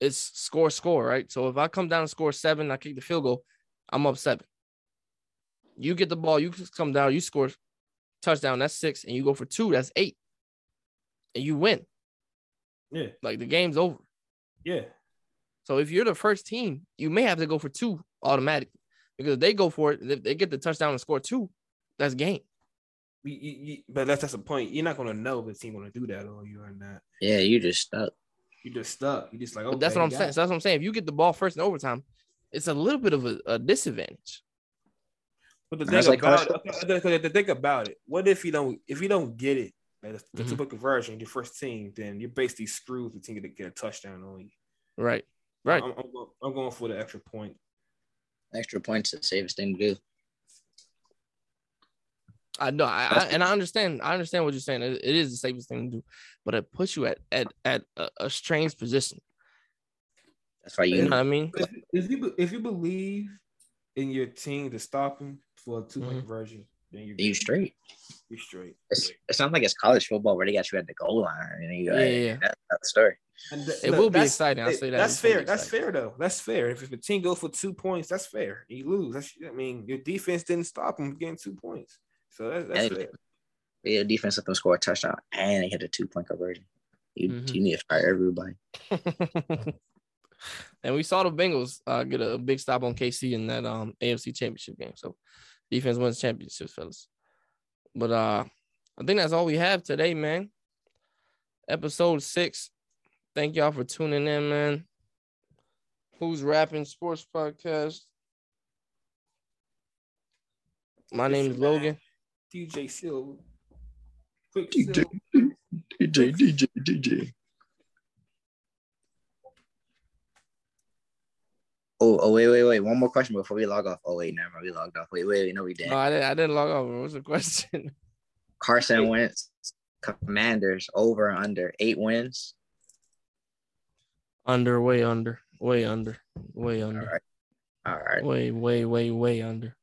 it's score score, right? So if I come down and score seven, I kick the field goal, I'm up seven. You get the ball, you come down, you score touchdown, that's six, and you go for two, that's eight. And you win. Yeah, Like the game's over. yeah. So if you're the first team, you may have to go for two automatically. because if they go for it, if they get the touchdown and score two, that's game. You- you- you- but that's that's the point. You're not gonna know if the team gonna do that or you're not. Yeah, you just stuck. You're just stuck. You just like okay. But that's what I'm saying. So that's what I'm saying. If you get the ball first in overtime, it's a little bit of a, a disadvantage. But the thing like about it, okay, okay, the thing about it, what if you don't if you don't get it, like the, the Mhm. two-point conversion, your first team, then you're basically screwed. if The team to get a touchdown on you. Right. Right. I'm, I'm, go- I'm going for the extra point. Extra points is the safest thing to do. I know, I, I, and I understand. I understand what you're saying. It, it is the safest thing to do, but it puts you at at at a, a strange position. That's why You you know what I mean? If, if you if you believe in your team to stop him for a 2 point Mhm. conversion, then you're, you straight. you're straight. It's, it's not like it's college football where they got you at the goal line and you Yeah, yeah, yeah. That, that's the story. And th- It look, will be exciting. I'll say that. That's fair. That's fair though. That's fair. If, if a team goes for two points, that's fair. You lose. That's I mean, your defense didn't stop them getting two points. So that's, that's And fair. yeah, defense let them score a touchdown and they hit a two point conversion. You Mhm. you need to fire everybody. and we saw the Bengals uh, get a big stop on KC in that um AFC Championship game. So defense wins championships, fellas. But uh, I think that's all we have today, man. Episode six. Thank y'all for tuning in, man. Who's rapping sports podcast? My name is Logan. DJ Silver. Quick DJ. DJ, DJ, DJ. Oh, oh, wait, wait, wait. One more question before we log off. Oh, wait, never mind. We logged off. Wait, wait, wait. No, we didn't. No, I didn't. I didn't log off. What was the question? Carson Wentz, Commanders over and under eight wins. under, way under, way under, way under, right. All right. way, way, way, way under.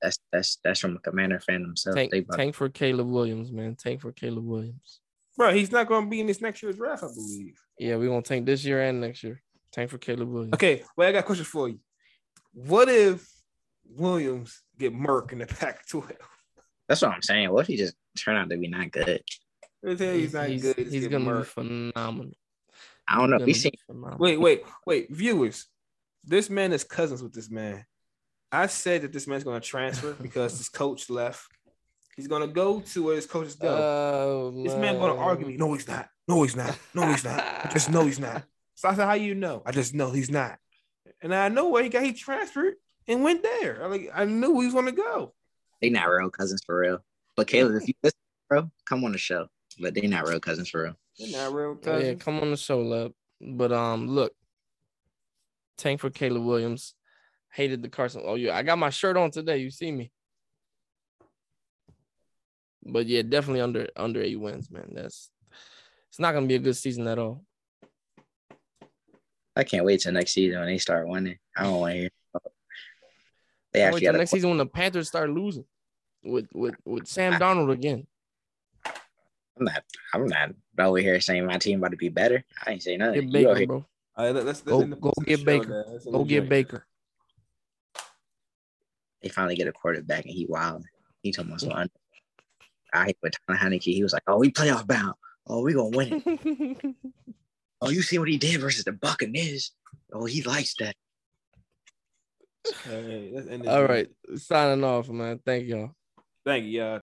That's that's that's from a commander fan himself. Tank, They about- tank for Caleb Williams, man. Tank for Caleb Williams. Bro, he's not going to be in this next year's draft, I believe. Yeah, we're gonna tank this year and next year. Tank for Caleb Williams. Okay, well, I got a question for you. What if Williams get Merck in the Pac-12? That's what I'm saying. What if he just turn out to be not good? Let me he's not he's, good. he's He's gonna be phenomenal. I don't know. We seen. Wait, wait, wait, viewers. This man is cousins with this man. I said that this man's going to transfer because his coach left. He's going to go to where his coaches go. Oh, this man going to argue me. No, he's not. No, he's not. No, he's not. I just know he's not. So I said, "How you know?" I just know he's not. And I know where he got. He transferred and went there. I like. I knew he was going to go. they not real cousins for real. But Caleb, if you listen, bro, come on the show. But they not real cousins for real. They're not real Oh, yeah, come on the show, love. But um, look, tank for Caleb Williams. Hated the Carson. Oh yeah, I got my shirt on today. You see me. But yeah, definitely under under eight wins, man. That's it's not gonna be a good season at all. I can't wait till next season when they start winning. I don't want to hear. They Can't actually wait till got next season when the Panthers start losing with with with Sam Darnold again. I'm not. I'm not over here saying my team about to be better. I ain't say nothing. Get Baker, here- bro. All right, let's, let's Go- go get Baker. there. Go get joint. Baker. They finally get a quarterback and he wild. He told me so. I hate with Tom Heinicke. He was like, "Oh, we playoff bound. Oh, we gonna win it. Oh, you see what he did versus the Buccaneers? Oh, he likes that." All right, let's end the All joint. right, signing off, man. Thank y'all. Thank you, y'all.